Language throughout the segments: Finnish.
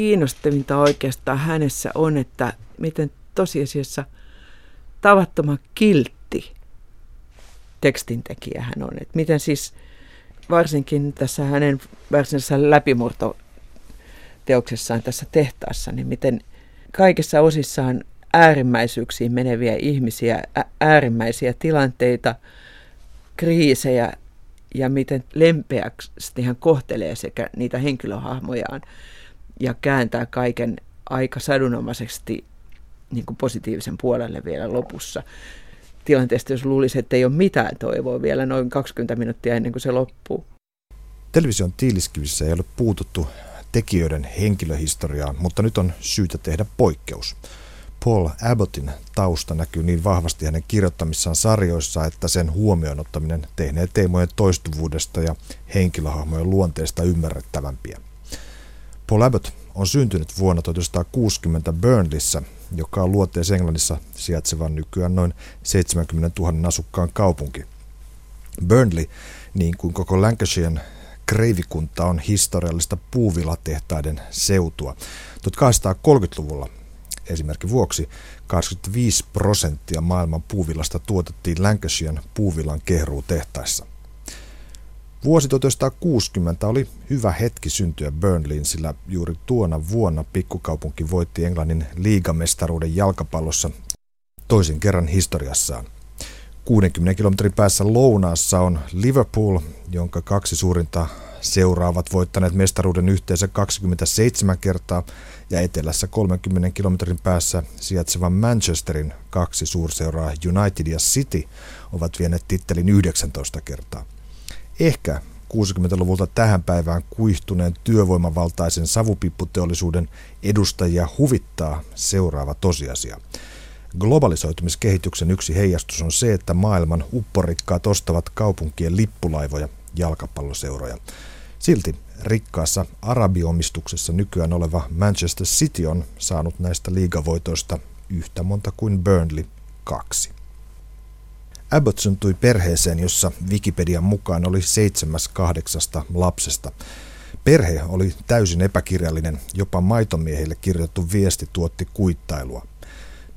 kiinnostavinta oikeastaan hänessä on, että miten tosiasiassa tavattoman kiltti tekstintekijä hän on. Että miten siis varsinkin tässä hänen varsinaisessa läpimurtoteoksessaan tässä tehtaassa, niin miten kaikissa osissaan äärimmäisyyksiin meneviä ihmisiä, äärimmäisiä tilanteita, kriisejä ja miten lempeästi hän kohtelee sekä niitä henkilöhahmojaan ja kääntää kaiken aika sadunomaisesti niin kuin positiivisen puolelle vielä lopussa. Tilanteesta, jos luulisi, että ei ole mitään toivoa vielä noin 20 minuuttia ennen kuin se loppuu. Television tiiliskivissä ei ole puututtu tekijöiden henkilöhistoriaan, mutta nyt on syytä tehdä poikkeus. Paul Abbottin tausta näkyy niin vahvasti hänen kirjoittamissaan sarjoissa, että sen huomioon ottaminen tehnee teemojen toistuvuudesta ja henkilöhahmojen luonteesta ymmärrettävämpiä. Paul Abbott on syntynyt vuonna 1960 Burnleyssä, joka on luoteessa Englannissa sijaitsevan nykyään noin 70 000 asukkaan kaupunki. Burnley, niin kuin koko Lancashiren kreivikunta, on historiallista puuvilatehtaiden seutua. 1830-luvulla esimerkki vuoksi 25 prosenttia maailman puuvillasta tuotettiin Lancashiren puuvillan kehruutehtaissa. Vuosi 1960 oli hyvä hetki syntyä Burnleyin, sillä juuri tuona vuonna pikkukaupunki voitti Englannin liigamestaruuden jalkapallossa toisen kerran historiassaan. 60 kilometrin päässä lounaassa on Liverpool, jonka kaksi suurinta seuraavat voittaneet mestaruuden yhteensä 27 kertaa ja etelässä 30 kilometrin päässä sijaitsevan Manchesterin kaksi suurseuraa United ja City ovat vieneet tittelin 19 kertaa. Ehkä 60-luvulta tähän päivään kuihtuneen työvoimavaltaisen savupipputeollisuuden edustajia huvittaa seuraava tosiasia. Globalisoitumiskehityksen yksi heijastus on se, että maailman upporikkaat ostavat kaupunkien lippulaivoja, jalkapalloseuroja. Silti rikkaassa arabiomistuksessa nykyään oleva Manchester City on saanut näistä liigavoitoista yhtä monta kuin Burnley kaksi. Abbott syntyi perheeseen, jossa Wikipedian mukaan oli seitsemäs kahdeksasta lapsesta. Perhe oli täysin epäkirjallinen, jopa maitomiehille kirjoitettu viesti tuotti kuittailua.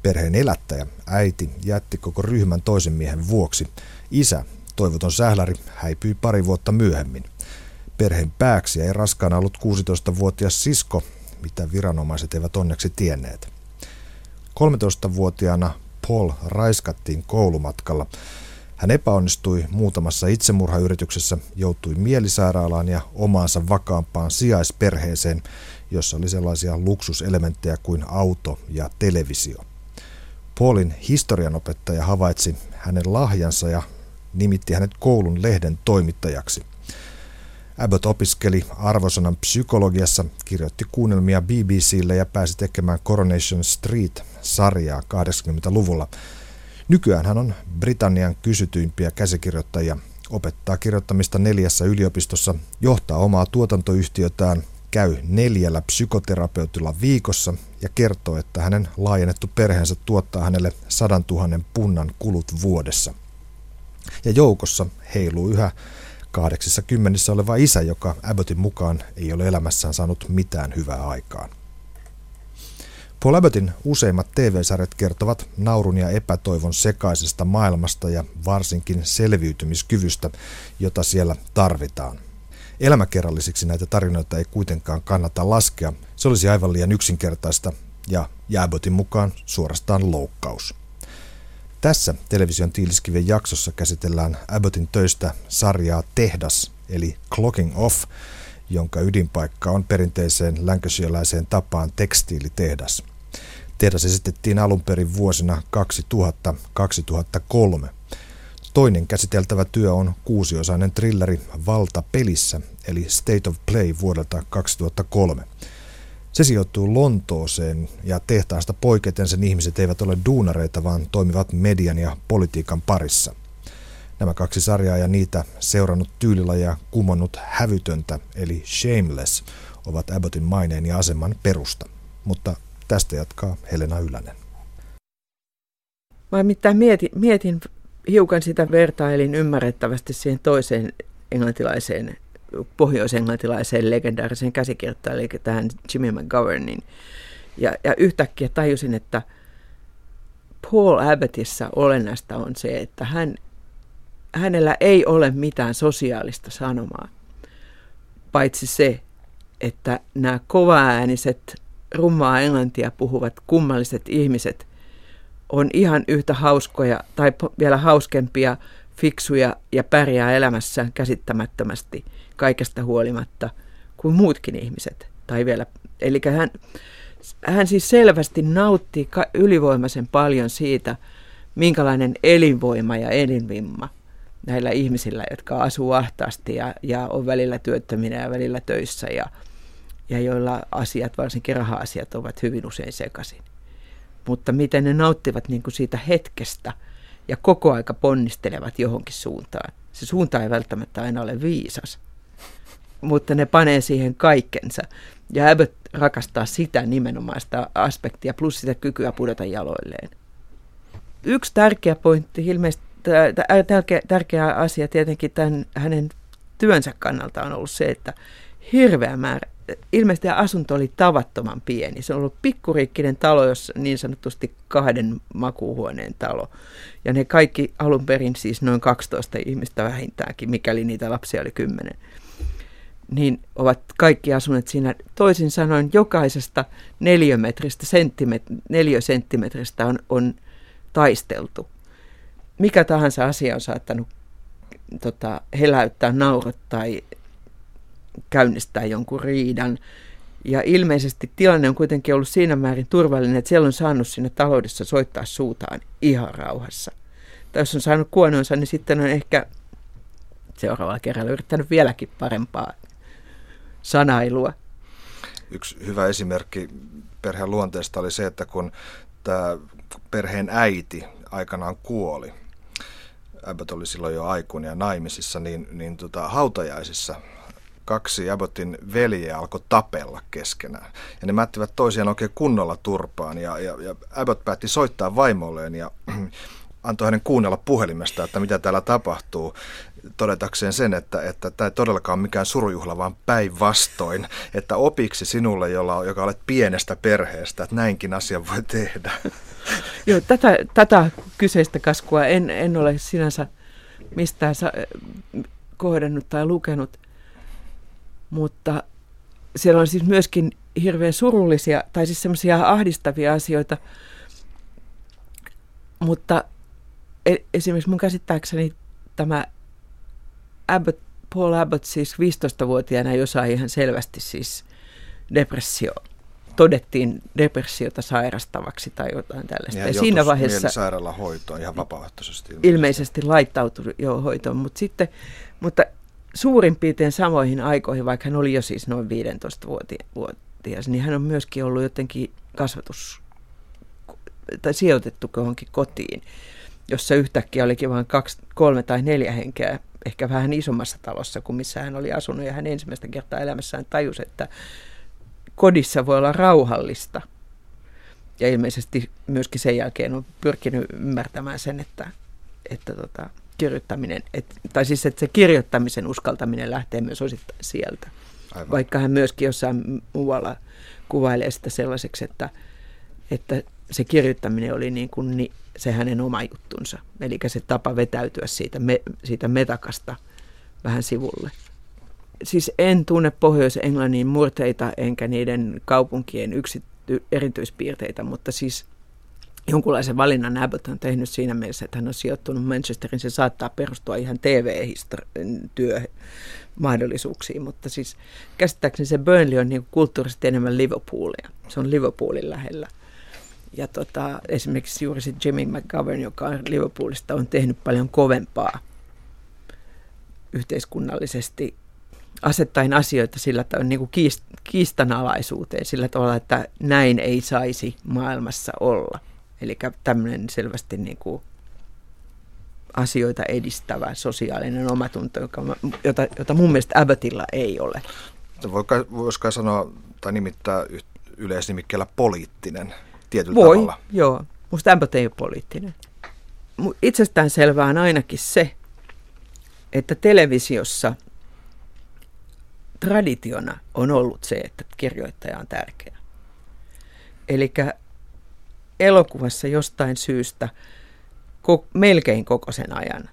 Perheen elättäjä, äiti, jätti koko ryhmän toisen miehen vuoksi. Isä, toivoton sähläri, häipyi pari vuotta myöhemmin. Perheen pääksi ei raskaana ollut 16-vuotias sisko, mitä viranomaiset eivät onneksi tienneet. 13-vuotiaana Paul raiskattiin koulumatkalla. Hän epäonnistui muutamassa itsemurhayrityksessä, joutui mielisairaalaan ja omaansa vakaampaan sijaisperheeseen, jossa oli sellaisia luksuselementtejä kuin auto ja televisio. Paulin historianopettaja havaitsi hänen lahjansa ja nimitti hänet koulun lehden toimittajaksi. Abbott opiskeli arvosanan psykologiassa, kirjoitti kuunnelmia BBClle ja pääsi tekemään Coronation Street-sarjaa 80-luvulla. Nykyään hän on Britannian kysytyimpiä käsikirjoittajia, opettaa kirjoittamista neljässä yliopistossa, johtaa omaa tuotantoyhtiötään, käy neljällä psykoterapeutilla viikossa ja kertoo, että hänen laajennettu perheensä tuottaa hänelle sadan tuhannen punnan kulut vuodessa. Ja joukossa heiluu yhä kahdeksissa kymmenissä oleva isä, joka Abbottin mukaan ei ole elämässään saanut mitään hyvää aikaan. Paul Abbottin useimmat TV-sarjat kertovat naurun ja epätoivon sekaisesta maailmasta ja varsinkin selviytymiskyvystä, jota siellä tarvitaan. Elämäkerrallisiksi näitä tarinoita ei kuitenkaan kannata laskea, se olisi aivan liian yksinkertaista ja Abbottin mukaan suorastaan loukkaus. Tässä television tiiliskiven jaksossa käsitellään Abbottin töistä sarjaa Tehdas, eli Clocking Off, jonka ydinpaikka on perinteiseen lancashireläiseen tapaan tekstiilitehdas. Tehdas esitettiin alun perin vuosina 2000-2003. Toinen käsiteltävä työ on kuusiosainen trilleri Valta pelissä, eli State of Play vuodelta 2003. Se sijoittuu Lontooseen ja tehtaasta poiketen sen ihmiset eivät ole duunareita, vaan toimivat median ja politiikan parissa. Nämä kaksi sarjaa ja niitä seurannut tyylillä ja kumonnut hävytöntä, eli Shameless, ovat Abbottin maineen ja aseman perusta. Mutta tästä jatkaa Helena Ylänen. Mä mietin, mietin hiukan sitä vertailin ymmärrettävästi siihen toiseen englantilaiseen pohjoisenglantilaiseen legendaariseen käsikirjoittajalle, eli tähän Jimmy McGovernin. Ja, ja yhtäkkiä tajusin, että Paul Abbottissa olennaista on se, että hän, hänellä ei ole mitään sosiaalista sanomaa, paitsi se, että nämä kovaääniset, rummaa englantia puhuvat kummalliset ihmiset on ihan yhtä hauskoja tai vielä hauskempia, fiksuja ja pärjää elämässään käsittämättömästi kaikesta huolimatta kuin muutkin ihmiset. Tai vielä, eli hän, hän siis selvästi nautti ylivoimaisen paljon siitä, minkälainen elinvoima ja elinvimma näillä ihmisillä, jotka asuu ahtaasti ja, ja on välillä työttöminä ja välillä töissä ja, ja joilla asiat, varsinkin raha-asiat, ovat hyvin usein sekaisin. Mutta miten ne nauttivat niin kuin siitä hetkestä ja koko aika ponnistelevat johonkin suuntaan. Se suunta ei välttämättä aina ole viisas, mutta ne panee siihen kaikkensa. Ja Abbott rakastaa sitä nimenomaista aspektia plus sitä kykyä pudota jaloilleen. Yksi tärkeä pointti, ilmeisesti tärkeä, tärkeä asia tietenkin tämän hänen työnsä kannalta on ollut se, että hirveä määrä, ilmeisesti asunto oli tavattoman pieni. Se on ollut pikkuriikkinen talo, jossa niin sanotusti kahden makuuhuoneen talo. Ja ne kaikki alun perin siis noin 12 ihmistä vähintäänkin, mikäli niitä lapsia oli kymmenen niin ovat kaikki asuneet siinä. Toisin sanoen jokaisesta neliömetristä, senttimet, neliösenttimetristä on, on taisteltu. Mikä tahansa asia on saattanut tota, heläyttää naurot tai käynnistää jonkun riidan. Ja ilmeisesti tilanne on kuitenkin ollut siinä määrin turvallinen, että siellä on saanut sinne taloudessa soittaa suutaan ihan rauhassa. Tai jos on saanut kuononsa, niin sitten on ehkä seuraavalla kerralla yrittänyt vieläkin parempaa sanailua. Yksi hyvä esimerkki perheen luonteesta oli se, että kun tämä perheen äiti aikanaan kuoli, Abbott oli silloin jo aikuinen ja naimisissa, niin, niin tota, hautajaisissa kaksi Abbottin veljeä alkoi tapella keskenään. Ja ne mättivät toisiaan oikein kunnolla turpaan. Ja, ja, ja Abbott päätti soittaa vaimolleen ja antoi hänen kuunnella puhelimesta, että mitä täällä tapahtuu todetakseen sen, että, että tämä ei todellakaan mikään surujuhla, vaan päinvastoin, että opiksi sinulle, jolla, joka olet pienestä perheestä, että näinkin asian voi tehdä. Joo, tätä, tätä kyseistä kaskua en, en ole sinänsä mistään kohdannut tai lukenut, mutta siellä on siis myöskin hirveän surullisia tai siis semmoisia ahdistavia asioita, mutta e- esimerkiksi mun käsittääkseni tämä Abbott, Paul Abbott siis 15-vuotiaana jo sai ihan selvästi siis depressio, todettiin depressiota sairastavaksi tai jotain tällaista. Ja, ja siinä vaiheessa sairaalahoitoon ihan vapaaehtoisesti. Ilmeisesti, ilmeisesti laittautui jo hoitoon, mutta sitten, mutta suurin piirtein samoihin aikoihin, vaikka hän oli jo siis noin 15-vuotias, niin hän on myöskin ollut jotenkin kasvatus tai sijoitettu johonkin kotiin, jossa yhtäkkiä olikin vain kaksi, kolme tai neljä henkeä ehkä vähän isommassa talossa kuin missä hän oli asunut. Ja hän ensimmäistä kertaa elämässään tajusi, että kodissa voi olla rauhallista. Ja ilmeisesti myöskin sen jälkeen on pyrkinyt ymmärtämään sen, että, että tota, kirjoittaminen, et, tai siis että se kirjoittamisen uskaltaminen lähtee myös osittain sieltä. Aivan. Vaikka hän myöskin jossain muualla kuvailee sitä sellaiseksi, että, että se kirjoittaminen oli niin kuin ni, se hänen oma juttunsa. Eli se tapa vetäytyä siitä, me, siitä metakasta vähän sivulle. Siis en tunne Pohjois-Englannin murteita enkä niiden kaupunkien yksi, erityispiirteitä, mutta siis jonkunlaisen valinnan Abbott on tehnyt siinä mielessä, että hän on sijoittunut Manchesterin. Se saattaa perustua ihan TV-työmahdollisuuksiin, mutta siis käsittääkseni se Burnley on niin kulttuurisesti enemmän Liverpoolia. Se on Liverpoolin lähellä. Ja tota, esimerkiksi juuri se Jimmy McGovern, joka on Liverpoolista, on tehnyt paljon kovempaa yhteiskunnallisesti asettaen asioita sillä tavalla niin kuin kiist, kiistanalaisuuteen sillä tavalla, että näin ei saisi maailmassa olla. Eli tämmöinen selvästi niin kuin asioita edistävä sosiaalinen omatunto, joka, jota, jota mun mielestä Abbottilla ei ole. Voisiko sanoa tai nimittää yleisnimikkeellä poliittinen tietyllä Voi, tavalla. joo. Musta Abbott ei ole poliittinen. Itsestään selvää on ainakin se, että televisiossa traditiona on ollut se, että kirjoittaja on tärkeä. Eli elokuvassa jostain syystä ko- melkein koko sen ajan,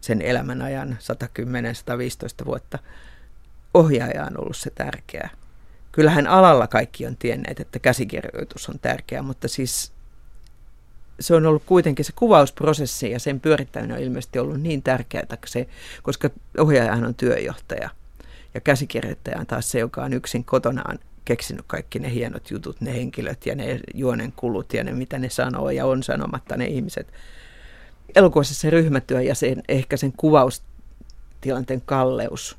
sen elämän ajan, 110-115 vuotta, ohjaaja on ollut se tärkeä. Kyllähän alalla kaikki on tienneet, että käsikirjoitus on tärkeä, mutta siis se on ollut kuitenkin se kuvausprosessi ja sen pyörittäminen on ilmeisesti ollut niin tärkeää, se, koska ohjaajahan on työjohtaja ja käsikirjoittaja on taas se, joka on yksin kotonaan keksinyt kaikki ne hienot jutut, ne henkilöt ja ne juonen kulut ja ne mitä ne sanoo ja on sanomatta ne ihmiset. Elokuvassa se ryhmätyö ja sen, ehkä sen kuvaustilanteen kalleus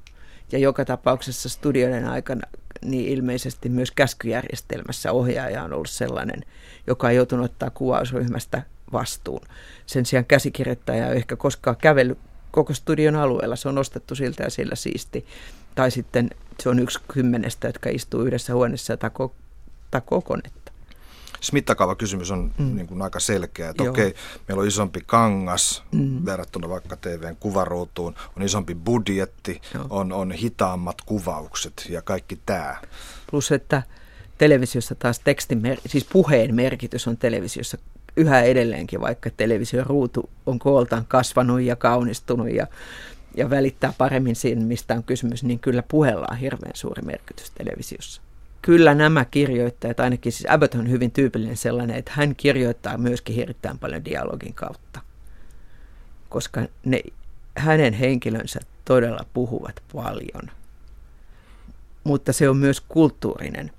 ja joka tapauksessa studioiden aikana niin ilmeisesti myös käskyjärjestelmässä ohjaaja on ollut sellainen, joka on joutunut ottaa kuvausryhmästä vastuun. Sen sijaan käsikirjoittaja ei ehkä koskaan kävellyt koko studion alueella. Se on ostettu siltä ja sillä siisti. Tai sitten se on yksi kymmenestä, jotka istuu yhdessä huoneessa ja takoo, takoo konetta. Siis mittakaava kysymys on mm. niin kuin aika selkeä, että okei, meillä on isompi kangas mm. verrattuna vaikka TVn kuvaruutuun, on isompi budjetti, on, on hitaammat kuvaukset ja kaikki tämä. Plus, että televisiossa taas tekstin, siis puheen merkitys on televisiossa yhä edelleenkin, vaikka television ruutu on kooltaan kasvanut ja kaunistunut ja, ja välittää paremmin siinä, mistä on kysymys, niin kyllä puheella on hirveän suuri merkitys televisiossa kyllä nämä kirjoittajat, ainakin siis Abbott on hyvin tyypillinen sellainen, että hän kirjoittaa myöskin hirveän paljon dialogin kautta, koska ne, hänen henkilönsä todella puhuvat paljon. Mutta se on myös kulttuurinen.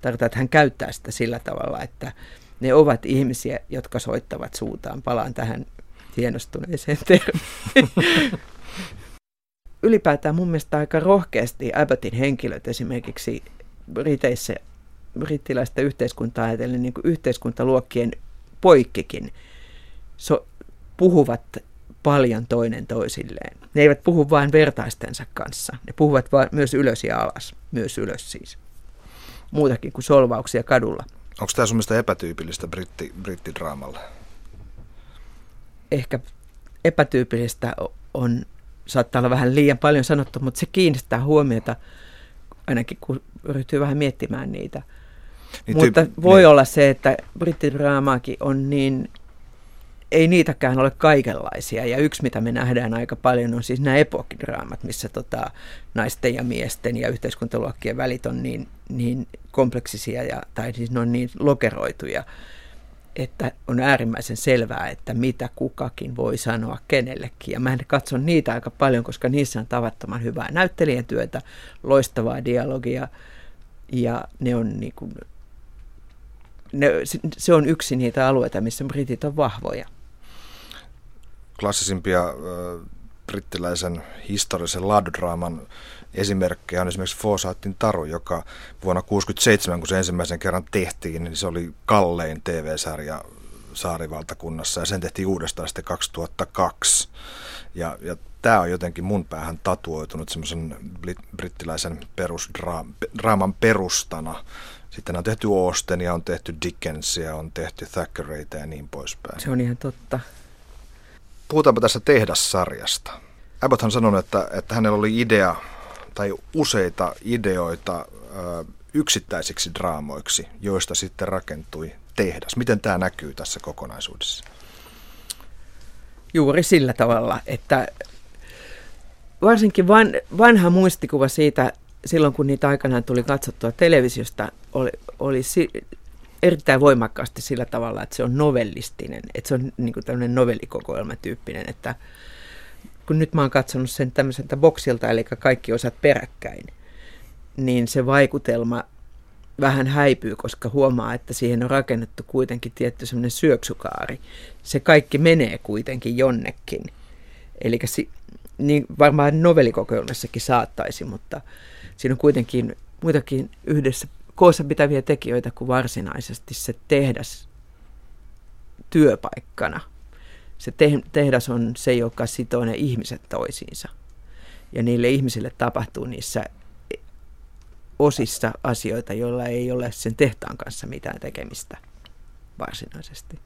Tarkoittaa, että hän käyttää sitä sillä tavalla, että ne ovat ihmisiä, jotka soittavat suutaan. Palaan tähän hienostuneeseen termiin. Ylipäätään mun mielestä aika rohkeasti Abbottin henkilöt esimerkiksi Briteissä, brittiläistä yhteiskuntaa ajatellen niin kuin yhteiskuntaluokkien poikkikin so, puhuvat paljon toinen toisilleen. Ne eivät puhu vain vertaistensa kanssa, ne puhuvat vaan myös ylös ja alas, myös ylös siis. Muutakin kuin solvauksia kadulla. Onko tämä sun mielestä epätyypillistä britti, brittidraamalle? Ehkä epätyypillistä on, saattaa olla vähän liian paljon sanottu, mutta se kiinnittää huomiota – ainakin kun ryhtyy vähän miettimään niitä. Niin Mutta tyyp- voi niin. olla se, että brittidraamaakin on niin, ei niitäkään ole kaikenlaisia. Ja yksi, mitä me nähdään aika paljon, on siis nämä epokidraamat, missä tota, naisten ja miesten ja yhteiskuntaluokkien välit on niin, niin kompleksisia, ja, tai siis ne on niin lokeroituja, että on äärimmäisen selvää, että mitä kukakin voi sanoa kenellekin. Ja mä katson niitä aika paljon, koska niissä on tavattoman hyvää näyttelijän työtä, loistavaa dialogia ja ne on niin kuin, ne, se on yksi niitä alueita, missä britit on vahvoja. Klassisimpia äh, brittiläisen historiallisen laadudraaman esimerkkejä on esimerkiksi Fosaattin Taru, joka vuonna 1967, kun se ensimmäisen kerran tehtiin, niin se oli kallein TV-sarja saarivaltakunnassa ja sen tehtiin uudestaan sitten 2002. Ja, ja tämä on jotenkin mun päähän tatuoitunut semmoisen brittiläisen perusdraaman perustana. Sitten on tehty Austenia, on tehty Dickensia, on tehty Thackerayta ja niin poispäin. Se on ihan totta. Puhutaanpa tässä tehdassarjasta. Abbott on sanonut, että, että hänellä oli idea tai useita ideoita yksittäisiksi draamoiksi, joista sitten rakentui tehdas. Miten tämä näkyy tässä kokonaisuudessa? Juuri sillä tavalla, että varsinkin van, vanha muistikuva siitä, silloin kun niitä aikanaan tuli katsottua televisiosta, oli, oli si, erittäin voimakkaasti sillä tavalla, että se on novellistinen, että se on niin tämmöinen novellikokoelmatyyppinen, että kun nyt mä oon katsonut sen tämmöiseltä boksilta, eli kaikki osat peräkkäin, niin se vaikutelma vähän häipyy, koska huomaa, että siihen on rakennettu kuitenkin tietty semmoinen syöksukaari. Se kaikki menee kuitenkin jonnekin. Eli niin varmaan novellikokoelmassakin saattaisi, mutta siinä on kuitenkin muitakin yhdessä koossa pitäviä tekijöitä kuin varsinaisesti se tehdas työpaikkana – se tehdas on se, joka sitoo ne ihmiset toisiinsa. Ja niille ihmisille tapahtuu niissä osissa asioita, joilla ei ole sen tehtaan kanssa mitään tekemistä varsinaisesti.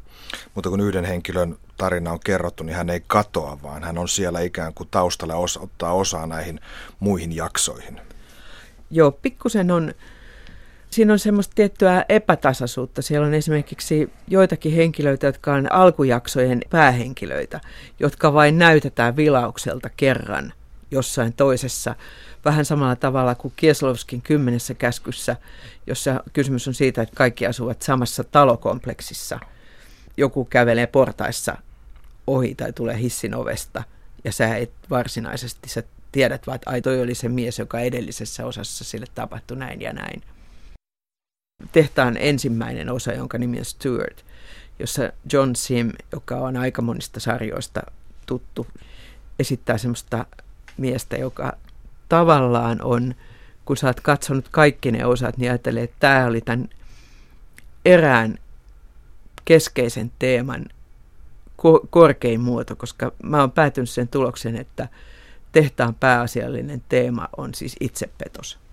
Mutta kun yhden henkilön tarina on kerrottu, niin hän ei katoa, vaan hän on siellä ikään kuin taustalla osa, ottaa osaa näihin muihin jaksoihin. Joo, pikkusen on, siinä on semmoista tiettyä epätasaisuutta. Siellä on esimerkiksi joitakin henkilöitä, jotka on alkujaksojen päähenkilöitä, jotka vain näytetään vilaukselta kerran jossain toisessa. Vähän samalla tavalla kuin Kieslovskin kymmenessä käskyssä, jossa kysymys on siitä, että kaikki asuvat samassa talokompleksissa. Joku kävelee portaissa ohi tai tulee hissin ovesta ja sä et varsinaisesti, sä tiedät vaan, että ai toi oli se mies, joka edellisessä osassa sille tapahtui näin ja näin. Tehtaan ensimmäinen osa, jonka nimi on Stuart, jossa John Sim, joka on aika monista sarjoista tuttu, esittää semmoista miestä, joka tavallaan on, kun sä oot katsonut kaikki ne osat, niin ajattelee, että tämä oli tämän erään keskeisen teeman ko- korkein muoto, koska mä oon päätynyt sen tuloksen, että tehtaan pääasiallinen teema on siis itsepetos.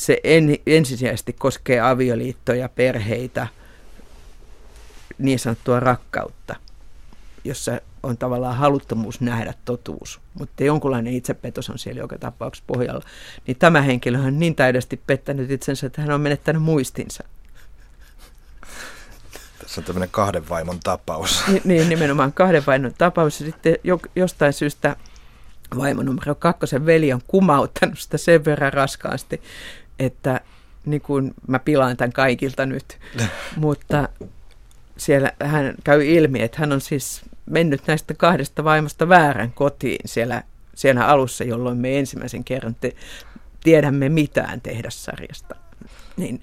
Se en, ensisijaisesti koskee avioliittoja, perheitä, niin sanottua rakkautta, jossa on tavallaan haluttomuus nähdä totuus, mutta jonkunlainen itsepetos on siellä joka tapauksessa pohjalla. Niin tämä henkilö on niin täydesti pettänyt itsensä, että hän on menettänyt muistinsa. Tässä on tämmöinen kahden vaimon tapaus. Niin, nimenomaan kahden vaimon tapaus. Ja sitten jostain syystä vaimo numero kakkosen veli on kumauttanut sitä sen verran raskaasti, että niin kuin mä pilaan tämän kaikilta nyt. Mutta siellä hän käy ilmi, että hän on siis mennyt näistä kahdesta vaimosta väärän kotiin siellä, siellä alussa, jolloin me ensimmäisen kerran te, tiedämme mitään tehdä sarjasta. Niin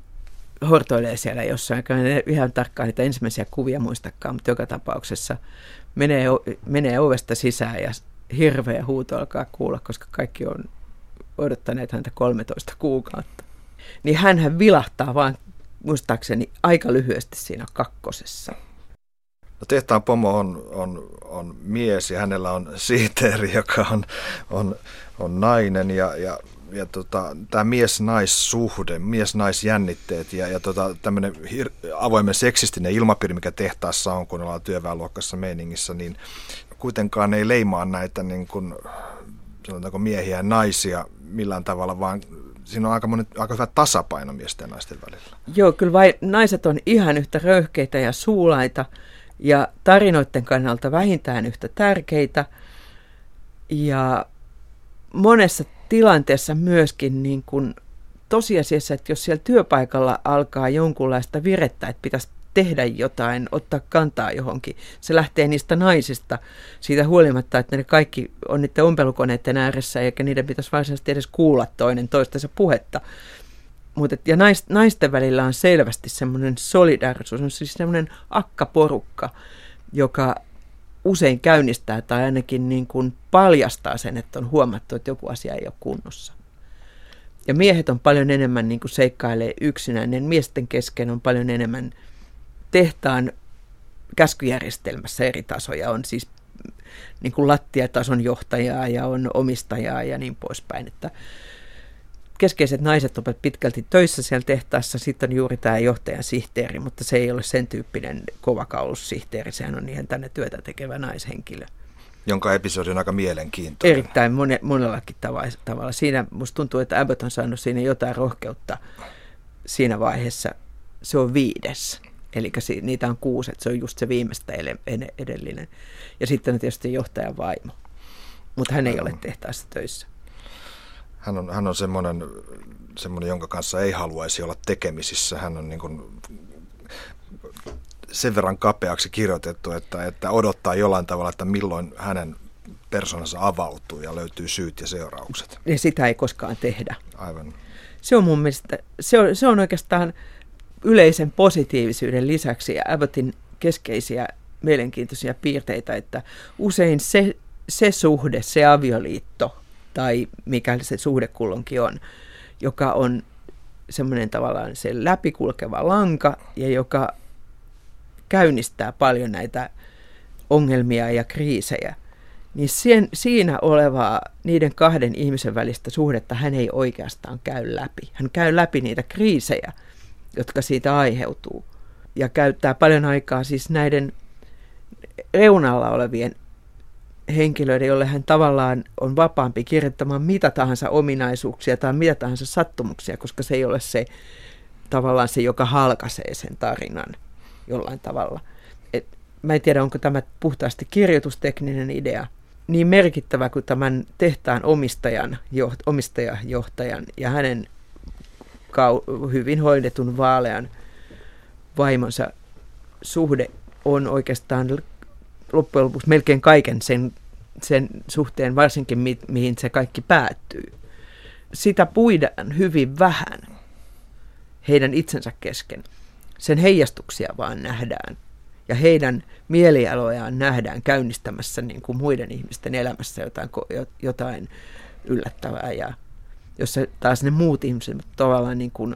hortoilee siellä jossain, en ihan tarkkaan niitä ensimmäisiä kuvia muistakaan, mutta joka tapauksessa menee, menee ovesta sisään ja hirveä huuto alkaa kuulla, koska kaikki on odottaneet häntä 13 kuukautta. Niin hän vilahtaa vaan muistaakseni aika lyhyesti siinä kakkosessa. No tehtaan pomo on, on, on mies ja hänellä on sihteeri, joka on, on, on nainen ja, ja ja tota, tämä mies-naissuhde, mies-naisjännitteet ja, ja tota, tämmöinen avoimen seksistinen ilmapiiri, mikä tehtaassa on, kun ollaan työväenluokkassa meiningissä, niin kuitenkaan ei leimaa näitä niin kuin, miehiä ja naisia millään tavalla, vaan siinä on aika, moni, aika hyvä tasapaino miesten ja naisten välillä. Joo, kyllä vai naiset on ihan yhtä röyhkeitä ja suulaita ja tarinoiden kannalta vähintään yhtä tärkeitä. Ja monessa tilanteessa myöskin niin kuin tosiasiassa, että jos siellä työpaikalla alkaa jonkunlaista virettä, että pitäisi tehdä jotain, ottaa kantaa johonkin. Se lähtee niistä naisista siitä huolimatta, että ne kaikki on niiden ompelukoneiden ääressä eikä niiden pitäisi varsinaisesti edes kuulla toinen toistensa puhetta. Mut et, ja nais, naisten välillä on selvästi semmoinen solidarisuus, on siis semmoinen akkaporukka, joka usein käynnistää tai ainakin niin kuin paljastaa sen, että on huomattu, että joku asia ei ole kunnossa. Ja miehet on paljon enemmän niin kuin seikkailee yksinäinen. Miesten kesken on paljon enemmän tehtaan käskyjärjestelmässä eri tasoja. On siis niin kuin lattiatason johtajaa ja on omistajaa ja niin poispäin. Että keskeiset naiset ovat pitkälti töissä siellä tehtaassa. Sitten on juuri tämä johtajan sihteeri, mutta se ei ole sen tyyppinen kovakaulussihteeri. Sehän on ihan tänne työtä tekevä naishenkilö. Jonka episodi on aika mielenkiintoinen. Erittäin mone, monellakin tavalla. Siinä musta tuntuu, että Abbott on saanut siinä jotain rohkeutta siinä vaiheessa. Se on viides. Eli niitä on kuusi, että se on just se viimeistä edellinen. Ja sitten on tietysti johtajan vaimo. Mutta hän ei ole tehtaassa töissä hän on, hän on semmoinen, semmoinen, jonka kanssa ei haluaisi olla tekemisissä. Hän on niin kuin sen verran kapeaksi kirjoitettu, että, että odottaa jollain tavalla, että milloin hänen persoonansa avautuu ja löytyy syyt ja seuraukset. Ja sitä ei koskaan tehdä. Aivan. Se on mun mielestä, se on, se on oikeastaan yleisen positiivisuuden lisäksi Abbottin keskeisiä mielenkiintoisia piirteitä, että usein se, se suhde, se avioliitto – tai mikä se suhde kullonkin on, joka on semmoinen tavallaan se läpikulkeva lanka ja joka käynnistää paljon näitä ongelmia ja kriisejä, niin sen, siinä olevaa niiden kahden ihmisen välistä suhdetta hän ei oikeastaan käy läpi. Hän käy läpi niitä kriisejä, jotka siitä aiheutuu ja käyttää paljon aikaa siis näiden reunalla olevien henkilöiden, jolle hän tavallaan on vapaampi kirjoittamaan mitä tahansa ominaisuuksia tai mitä tahansa sattumuksia, koska se ei ole se tavallaan se, joka halkaisee sen tarinan jollain tavalla. Et mä en tiedä, onko tämä puhtaasti kirjoitustekninen idea, niin merkittävä kuin tämän tehtaan omistajan, joht, omistajajohtajan ja hänen kau- hyvin hoidetun vaalean vaimonsa suhde on oikeastaan loppujen lopuksi melkein kaiken sen, sen suhteen, varsinkin mi, mihin se kaikki päättyy. Sitä puidaan hyvin vähän heidän itsensä kesken. Sen heijastuksia vaan nähdään ja heidän mielialojaan nähdään käynnistämässä niin kuin muiden ihmisten elämässä jotain, jotain yllättävää. Ja jossa taas ne muut ihmiset tavallaan niin kuin,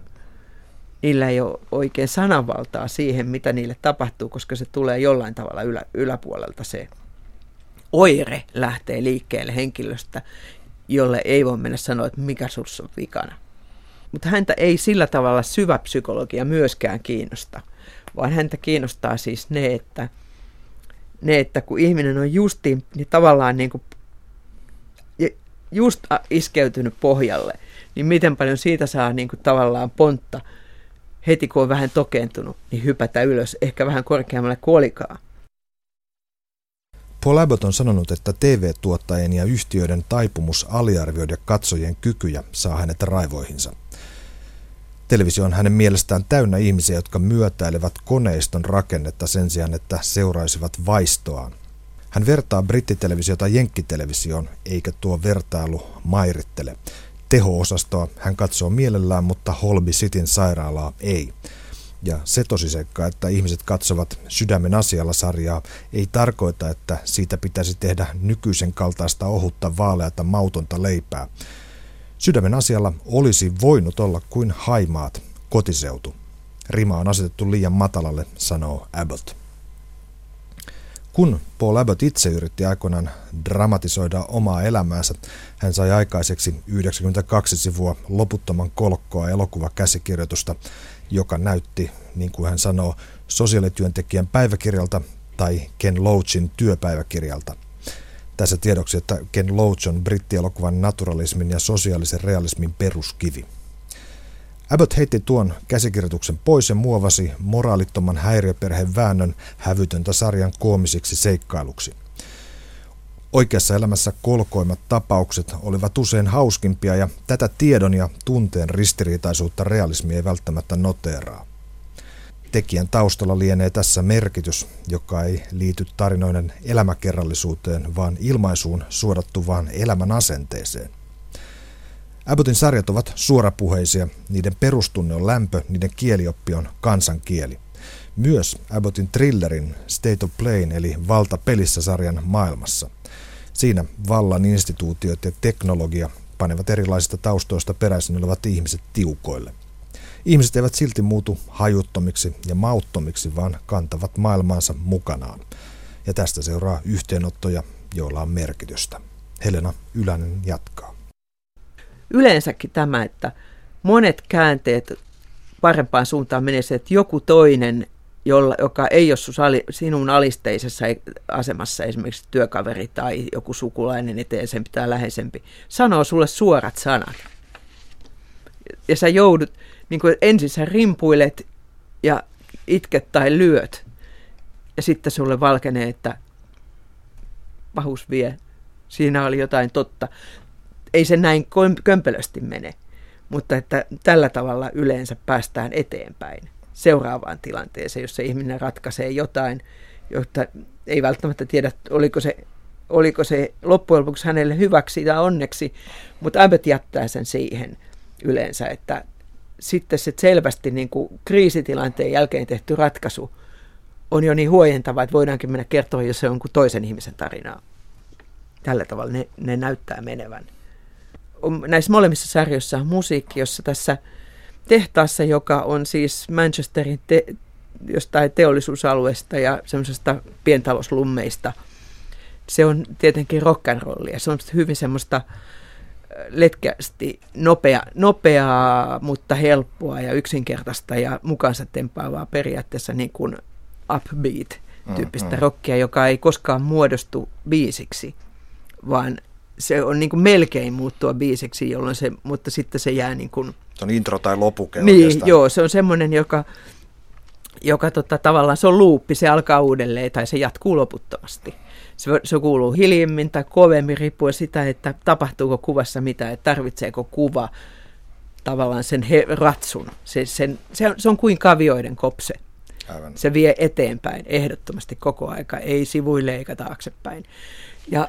niillä ei ole oikein sananvaltaa siihen, mitä niille tapahtuu, koska se tulee jollain tavalla ylä, yläpuolelta se oire lähtee liikkeelle henkilöstä, jolle ei voi mennä sanoa, että mikä sinussa on vikana. Mutta häntä ei sillä tavalla syvä psykologia myöskään kiinnosta, vaan häntä kiinnostaa siis ne, että, ne, että kun ihminen on justiin niin tavallaan niin kuin just iskeytynyt pohjalle, niin miten paljon siitä saa niin kuin tavallaan pontta heti kun on vähän tokeentunut, niin hypätä ylös, ehkä vähän korkeammalle kuolikaa. Paul Abbott on sanonut, että TV-tuottajien ja yhtiöiden taipumus aliarvioida katsojien kykyjä saa hänet raivoihinsa. Televisio on hänen mielestään täynnä ihmisiä, jotka myötäilevät koneiston rakennetta sen sijaan, että seuraisivat vaistoaan. Hän vertaa brittitelevisiota jenkkitelevisioon, eikä tuo vertailu mairittele. Teho-osastoa hän katsoo mielellään, mutta Holby Cityn sairaalaa ei. Ja se tosiseikka, että ihmiset katsovat sydämen asialla sarjaa, ei tarkoita, että siitä pitäisi tehdä nykyisen kaltaista ohutta vaaleata mautonta leipää. Sydämen asialla olisi voinut olla kuin haimaat, kotiseutu. Rima on asetettu liian matalalle, sanoo Abbott. Kun Paul Abbott itse yritti aikoinaan dramatisoida omaa elämäänsä, hän sai aikaiseksi 92 sivua loputtoman kolkkoa elokuvakäsikirjoitusta, joka näytti, niin kuin hän sanoo, sosiaalityöntekijän päiväkirjalta tai Ken Loachin työpäiväkirjalta. Tässä tiedoksi, että Ken Loach on brittielokuvan naturalismin ja sosiaalisen realismin peruskivi. Abbott heitti tuon käsikirjoituksen pois ja muovasi moraalittoman häiriöperheen väännön hävytöntä sarjan koomisiksi seikkailuksi. Oikeassa elämässä kolkoimmat tapaukset olivat usein hauskimpia ja tätä tiedon ja tunteen ristiriitaisuutta realismi ei välttämättä noteeraa. Tekijän taustalla lienee tässä merkitys, joka ei liity tarinoiden elämäkerrallisuuteen, vaan ilmaisuun suodattuvaan elämän asenteeseen. Abbottin sarjat ovat suorapuheisia, niiden perustunne on lämpö, niiden kielioppi on kansankieli. Myös Abbottin thrillerin State of Play eli Valta pelissä sarjan maailmassa. Siinä vallan instituutiot ja teknologia panevat erilaisista taustoista peräisin olevat ihmiset tiukoille. Ihmiset eivät silti muutu hajuttomiksi ja mauttomiksi, vaan kantavat maailmaansa mukanaan. Ja tästä seuraa yhteenottoja, joilla on merkitystä. Helena Ylänen jatkaa yleensäkin tämä, että monet käänteet parempaan suuntaan menee se, että joku toinen, jolla, joka ei ole sinun alisteisessa asemassa, esimerkiksi työkaveri tai joku sukulainen eteensempi tai läheisempi, sanoo sulle suorat sanat. Ja sä joudut, niin kuin ensin sä rimpuilet ja itket tai lyöt, ja sitten sulle valkenee, että pahus vie, siinä oli jotain totta ei se näin kömpelösti mene, mutta että tällä tavalla yleensä päästään eteenpäin seuraavaan tilanteeseen, jossa ihminen ratkaisee jotain, jotta ei välttämättä tiedä, oliko se, oliko se loppujen lopuksi hänelle hyväksi tai onneksi, mutta Abbott jättää sen siihen yleensä, että sitten se selvästi niin kuin kriisitilanteen jälkeen tehty ratkaisu on jo niin huojentava, että voidaankin mennä kertoa, jos se on kuin toisen ihmisen tarinaa. Tällä tavalla ne, ne näyttää menevän näissä molemmissa sarjoissa on musiikki, jossa tässä tehtaassa, joka on siis Manchesterin te, jostain teollisuusalueesta ja semmoisesta pientaloslummeista, se on tietenkin rock'n'rollia. Se on hyvin semmoista letkästi nopea, nopeaa, mutta helppoa ja yksinkertaista ja mukaansa tempaavaa periaatteessa niin kuin upbeat tyyppistä mm, rockia, joka ei koskaan muodostu biisiksi, vaan se on niin kuin melkein muuttua biisiksi, jolloin se, mutta sitten se jää niin kuin... Se on intro tai lopuke Niin, oikeastaan. joo, se on semmoinen, joka, joka tota, tavallaan se on luuppi, se alkaa uudelleen tai se jatkuu loputtomasti. Se, se kuuluu hiljemmin tai kovemmin riippuen sitä, että tapahtuuko kuvassa mitä, että tarvitseeko kuva tavallaan sen he, ratsun. Se, sen, se, on, se on kuin kavioiden kopse. Aivan. Se vie eteenpäin ehdottomasti koko aika, ei sivuille eikä taaksepäin. Ja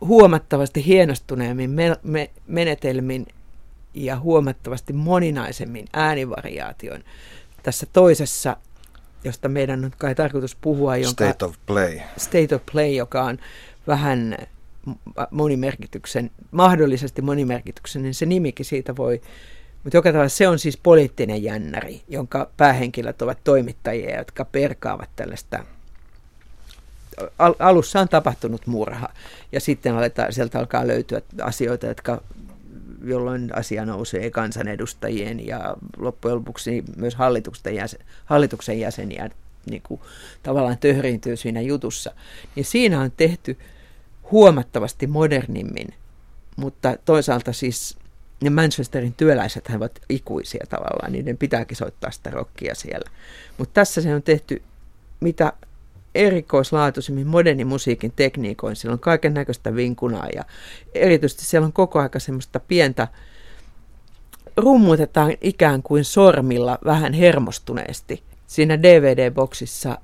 huomattavasti hienostuneemmin me, me, menetelmin ja huomattavasti moninaisemmin äänivariaation tässä toisessa, josta meidän on kai tarkoitus puhua. Jonka, State of Play. State of Play, joka on vähän monimerkityksen, mahdollisesti monimerkityksen, niin se nimikin siitä voi mutta joka tavalla se on siis poliittinen jännäri, jonka päähenkilöt ovat toimittajia, jotka perkaavat tällaista. Al- alussa on tapahtunut murha ja sitten aletaan, sieltä alkaa löytyä asioita, jotka jolloin asia nousee kansanedustajien ja loppujen lopuksi myös hallituksen, jäsen, hallituksen jäseniä niin kuin, tavallaan töhriintyy siinä jutussa. Niin siinä on tehty huomattavasti modernimmin, mutta toisaalta siis ne Manchesterin työläiset ovat ikuisia tavallaan, niiden pitääkin soittaa sitä rockia siellä. Mutta tässä se on tehty mitä erikoislaatuisimmin modernin musiikin tekniikoin. Siellä on kaiken näköistä vinkunaa ja erityisesti siellä on koko aika semmoista pientä, rummutetaan ikään kuin sormilla vähän hermostuneesti. Siinä DVD-boksissa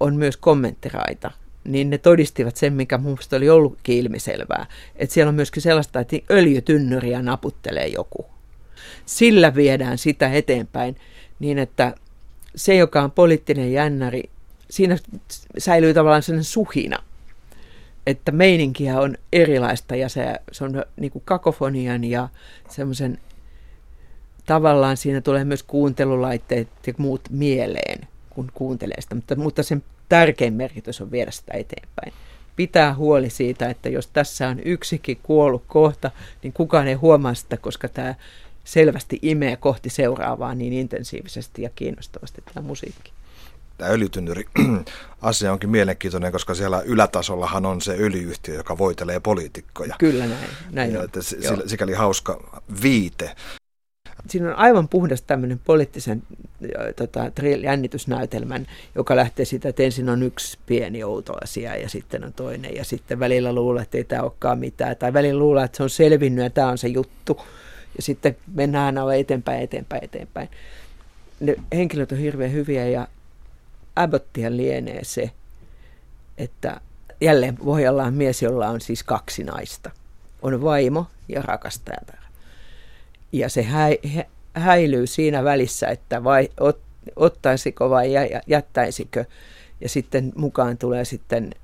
on myös kommenttiraita, niin ne todistivat sen, mikä minusta oli ollutkin ilmiselvää. Että siellä on myöskin sellaista, että öljytynnyriä naputtelee joku. Sillä viedään sitä eteenpäin niin, että se, joka on poliittinen jännäri, siinä säilyy tavallaan sellainen suhina, että meininkiä on erilaista ja se, se on niin kuin kakofonian ja semmoisen tavallaan siinä tulee myös kuuntelulaitteet ja muut mieleen, kun kuuntelee sitä, mutta, mutta sen tärkein merkitys on viedä sitä eteenpäin. Pitää huoli siitä, että jos tässä on yksikin kuollut kohta, niin kukaan ei huomaa sitä, koska tämä selvästi imee kohti seuraavaa niin intensiivisesti ja kiinnostavasti tämä musiikki. Tämä öljytynnyri asia onkin mielenkiintoinen, koska siellä ylätasollahan on se öljyyhtiö, joka voitelee poliitikkoja. Kyllä näin. näin ja on. Että sikäli hauska viite siinä on aivan puhdas tämmöinen poliittisen tota, jännitysnäytelmän, joka lähtee siitä, että ensin on yksi pieni outo asia ja sitten on toinen ja sitten välillä luulee, että ei tämä olekaan mitään tai välillä luulee, että se on selvinnyt ja tämä on se juttu ja sitten mennään aina eteenpäin, eteenpäin, eteenpäin. Ne henkilöt on hirveän hyviä ja Abbottia lienee se, että jälleen Pohjalla on mies, jolla on siis kaksi naista. On vaimo ja rakastaja ja se häi, häilyy siinä välissä, että vai, ot, ottaisiko vai jättäisikö. Ja sitten mukaan tulee sitten,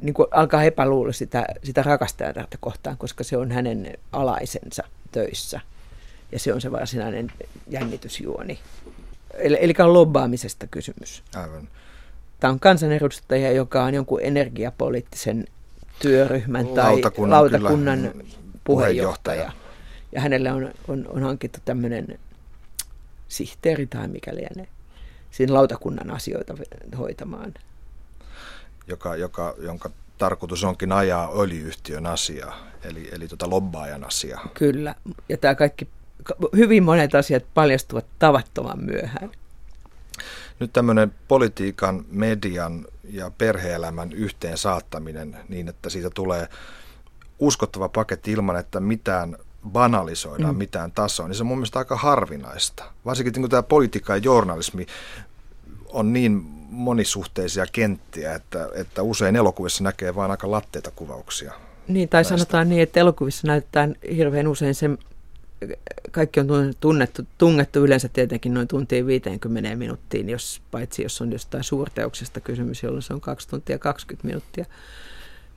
niin kuin alkaa epäluulla sitä, sitä rakastajaa kohtaan, koska se on hänen alaisensa töissä. Ja se on se varsinainen jännitysjuoni. Eli, eli on lobbaamisesta kysymys. Aivan. Tämä on kansanedustaja, joka on jonkun energiapoliittisen työryhmän tai lautakunnan, lautakunnan puheenjohtaja. puheenjohtaja ja hänelle on, on, on hankittu tämmöinen sihteeri tai mikä lienee siinä lautakunnan asioita hoitamaan. Joka, joka, jonka tarkoitus onkin ajaa öljyyhtiön asiaa, eli, eli tuota lobbaajan asiaa. Kyllä, ja tämä kaikki, hyvin monet asiat paljastuvat tavattoman myöhään. Nyt tämmöinen politiikan, median ja perheelämän yhteen saattaminen niin, että siitä tulee uskottava paketti ilman, että mitään banalisoidaan mm. mitään tasoa, niin se on mun mielestä aika harvinaista. Varsinkin kun tämä politiikka ja journalismi on niin monisuhteisia kenttiä, että, että usein elokuvissa näkee vain aika latteita kuvauksia. Niin, tai näistä. sanotaan niin, että elokuvissa näytetään hirveän usein se, kaikki on tunnettu, tungettu yleensä tietenkin noin tuntiin 50 minuuttiin, jos, paitsi jos on jostain suurteoksesta kysymys, jolloin se on 2 tuntia 20 minuuttia.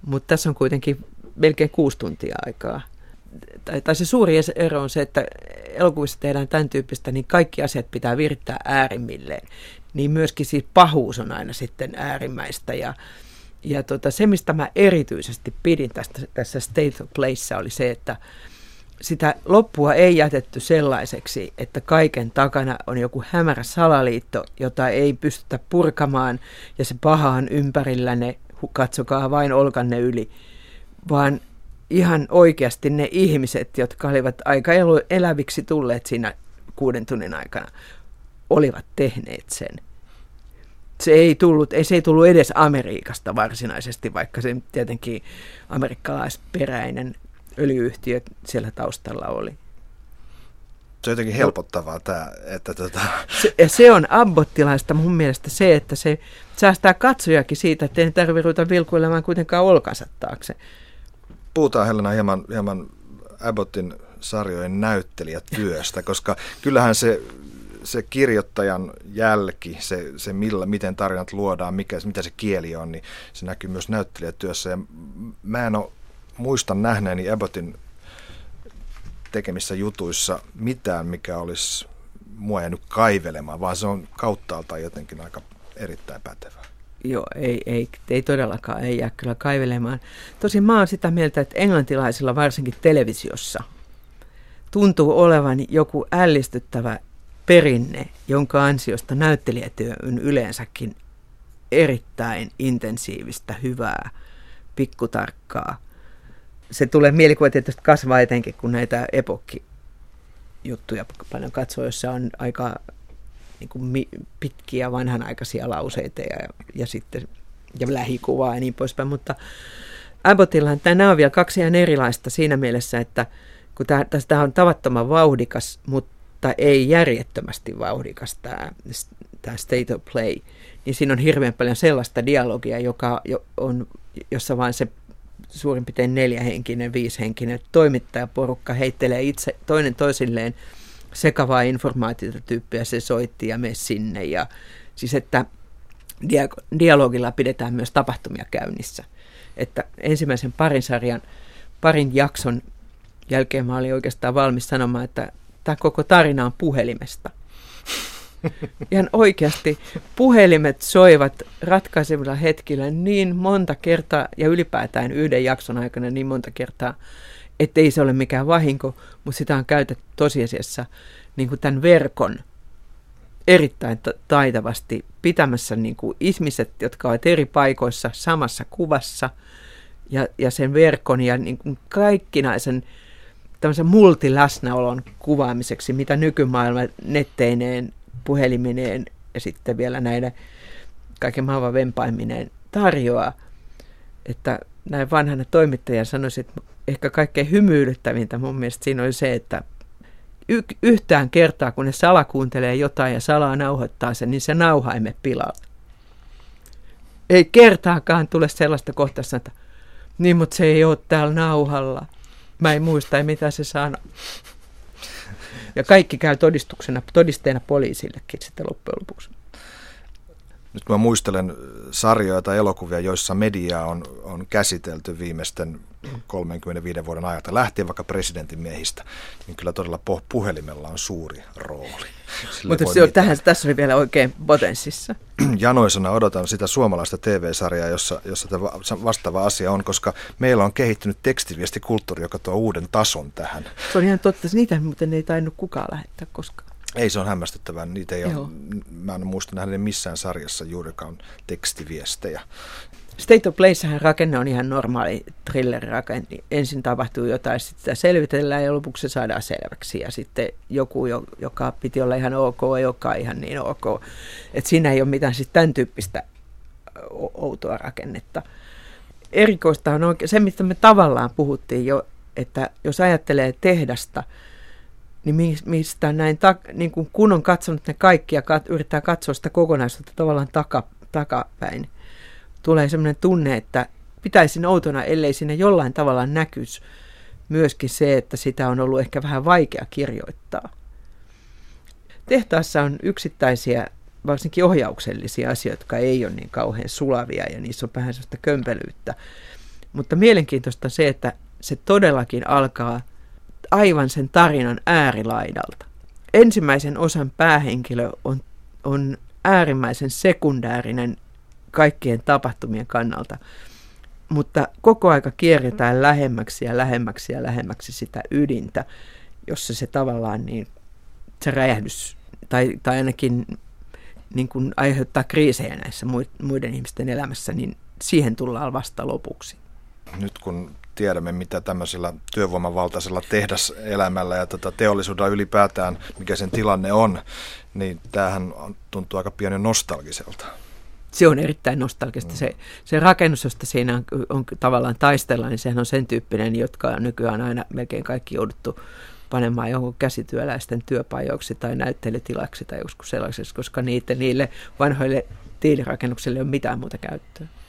Mutta tässä on kuitenkin melkein kuusi tuntia aikaa tai, tai se suuri ero on se, että elokuvissa tehdään tämän tyyppistä, niin kaikki asiat pitää virittää äärimmilleen. Niin myöskin siis pahuus on aina sitten äärimmäistä. Ja, ja tota, se, mistä mä erityisesti pidin tästä, tässä State of Place, oli se, että sitä loppua ei jätetty sellaiseksi, että kaiken takana on joku hämärä salaliitto, jota ei pystytä purkamaan ja se pahaan ympärillänne, katsokaa vain olkanne yli, vaan ihan oikeasti ne ihmiset, jotka olivat aika eläviksi tulleet siinä kuuden tunnin aikana, olivat tehneet sen. Se ei, tullut, ei, se ei tullut edes Amerikasta varsinaisesti, vaikka se tietenkin amerikkalaisperäinen öljyyhtiö siellä taustalla oli. Se on jotenkin helpottavaa tämä, että tota... Se, se on abbottilaista mun mielestä se, että se säästää katsojakin siitä, että ei tarvitse ruveta vilkuilemaan kuitenkaan olkansa taakse. Puhutaan Helena hieman, hieman Abbottin sarjojen näyttelijätyöstä, koska kyllähän se, se kirjoittajan jälki, se, se millä, miten tarinat luodaan, mikä, mitä se kieli on, niin se näkyy myös näyttelijätyössä. Ja mä en ole, muistan nähneeni Abbottin tekemissä jutuissa mitään, mikä olisi mua jäänyt kaivelemaan, vaan se on kauttaaltaan jotenkin aika erittäin pätevää. Joo, ei, ei, ei todellakaan, ei jää kyllä kaivelemaan. Tosin mä oon sitä mieltä, että englantilaisilla varsinkin televisiossa tuntuu olevan joku ällistyttävä perinne, jonka ansiosta näyttelijätyö on yleensäkin erittäin intensiivistä, hyvää, pikkutarkkaa. Se tulee mielikuva tietysti kasvaa etenkin, kun näitä epokki juttuja paljon katsoo, jossa on aika niin kuin mi, pitkiä vanhanaikaisia lauseita ja, ja sitten ja lähikuvaa ja niin poispäin, mutta Abbottilla tämä on vielä kaksi ihan erilaista siinä mielessä, että kun tämä on tavattoman vauhdikas, mutta ei järjettömästi vauhdikas tämä, tämä state of play, niin siinä on hirveän paljon sellaista dialogia, joka on, jossa vain se suurin piirtein neljähenkinen, viishenkinen toimittajaporukka heittelee itse toinen toisilleen sekavaa informaatiota tyyppiä, se soitti ja me sinne. Ja, siis että dialogilla pidetään myös tapahtumia käynnissä. Että ensimmäisen parin sarjan, parin jakson jälkeen mä olin oikeastaan valmis sanomaan, että tämä koko tarina on puhelimesta. Ihan oikeasti puhelimet soivat ratkaisevilla hetkillä niin monta kertaa ja ylipäätään yhden jakson aikana niin monta kertaa, ettei se ole mikään vahinko, mutta sitä on käytetty tosiasiassa niin kuin tämän verkon erittäin taitavasti pitämässä niin kuin ihmiset, jotka ovat eri paikoissa samassa kuvassa ja, ja sen verkon ja niin kuin kaikkinaisen tämmöisen multiläsnäolon kuvaamiseksi, mitä nykymaailma netteineen, puhelimineen ja sitten vielä näiden kaiken maailman vempaimineen tarjoaa. Että näin vanhana toimittaja sanoisi, että ehkä kaikkein hymyilyttävintä mun mielestä siinä oli se, että y- yhtään kertaa, kun ne salakuuntelee jotain ja salaa nauhoittaa sen, niin se nauha ei pilalle. Ei kertaakaan tule sellaista kohtaa, että niin, mutta se ei ole täällä nauhalla. Mä en muista, mitä se sanoo. Ja kaikki käy todistuksena, todisteena poliisillekin sitten loppujen lopuksi. Nyt mä muistelen sarjoja tai elokuvia, joissa mediaa on, on käsitelty viimeisten 35 vuoden ajalta, lähtien vaikka presidentin miehistä, niin kyllä todella puhelimella on suuri rooli. Mutta se on, tähän, tässä oli vielä oikein potenssissa. Janoisena odotan sitä suomalaista TV-sarjaa, jossa, jossa vastaava asia on, koska meillä on kehittynyt tekstiviestikulttuuri, joka tuo uuden tason tähän. Se on ihan totta, niitä muuten ei tainnut kukaan lähettää koskaan. Ei, se on hämmästyttävää. Niitä ei ole, mä en muista nähden missään sarjassa juurikaan tekstiviestejä. State of Placehän rakenne on ihan normaali thriller-rakenne. Ensin tapahtuu jotain, sitten sitä selvitellään ja lopuksi se saadaan selväksi. Ja sitten joku, joka piti olla ihan ok, ei olekaan ihan niin ok. Et siinä ei ole mitään siis tämän tyyppistä outoa rakennetta. Erikoista on oikein se, mistä me tavallaan puhuttiin jo, että jos ajattelee tehdasta – niin mistä näin, niin kun on katsonut ne kaikki ja yrittää katsoa sitä kokonaisuutta tavallaan taka, takapäin, tulee sellainen tunne, että pitäisin outona, ellei sinne jollain tavalla näkyisi myöskin se, että sitä on ollut ehkä vähän vaikea kirjoittaa. Tehtaassa on yksittäisiä, varsinkin ohjauksellisia asioita, jotka ei ole niin kauhean sulavia ja niissä on vähän sellaista kömpelyyttä. Mutta mielenkiintoista se, että se todellakin alkaa aivan sen tarinan äärilaidalta. Ensimmäisen osan päähenkilö on, on äärimmäisen sekundäärinen kaikkien tapahtumien kannalta. mutta koko aika kierretään lähemmäksi ja lähemmäksi ja lähemmäksi sitä ydintä, jossa se tavallaan niin, se räjähdys tai, tai ainakin niin kuin aiheuttaa kriisejä näissä muiden ihmisten elämässä, niin siihen tullaan vasta lopuksi. Nyt kun tiedämme, mitä tämmöisellä työvoimavaltaisella tehdaselämällä ja tota teollisuudella ylipäätään, mikä sen tilanne on, niin tämähän tuntuu aika pieni nostalgiselta. Se on erittäin nostalgista. Se, se rakennus, josta siinä on, on tavallaan taistella, niin sehän on sen tyyppinen, jotka nykyään aina melkein kaikki jouduttu panemaan jonkun käsityöläisten työpajoiksi tai näyttelytilaksi tai joskus sellaisessa, koska niitä, niille vanhoille tiilirakennuksille ei ole mitään muuta käyttöä.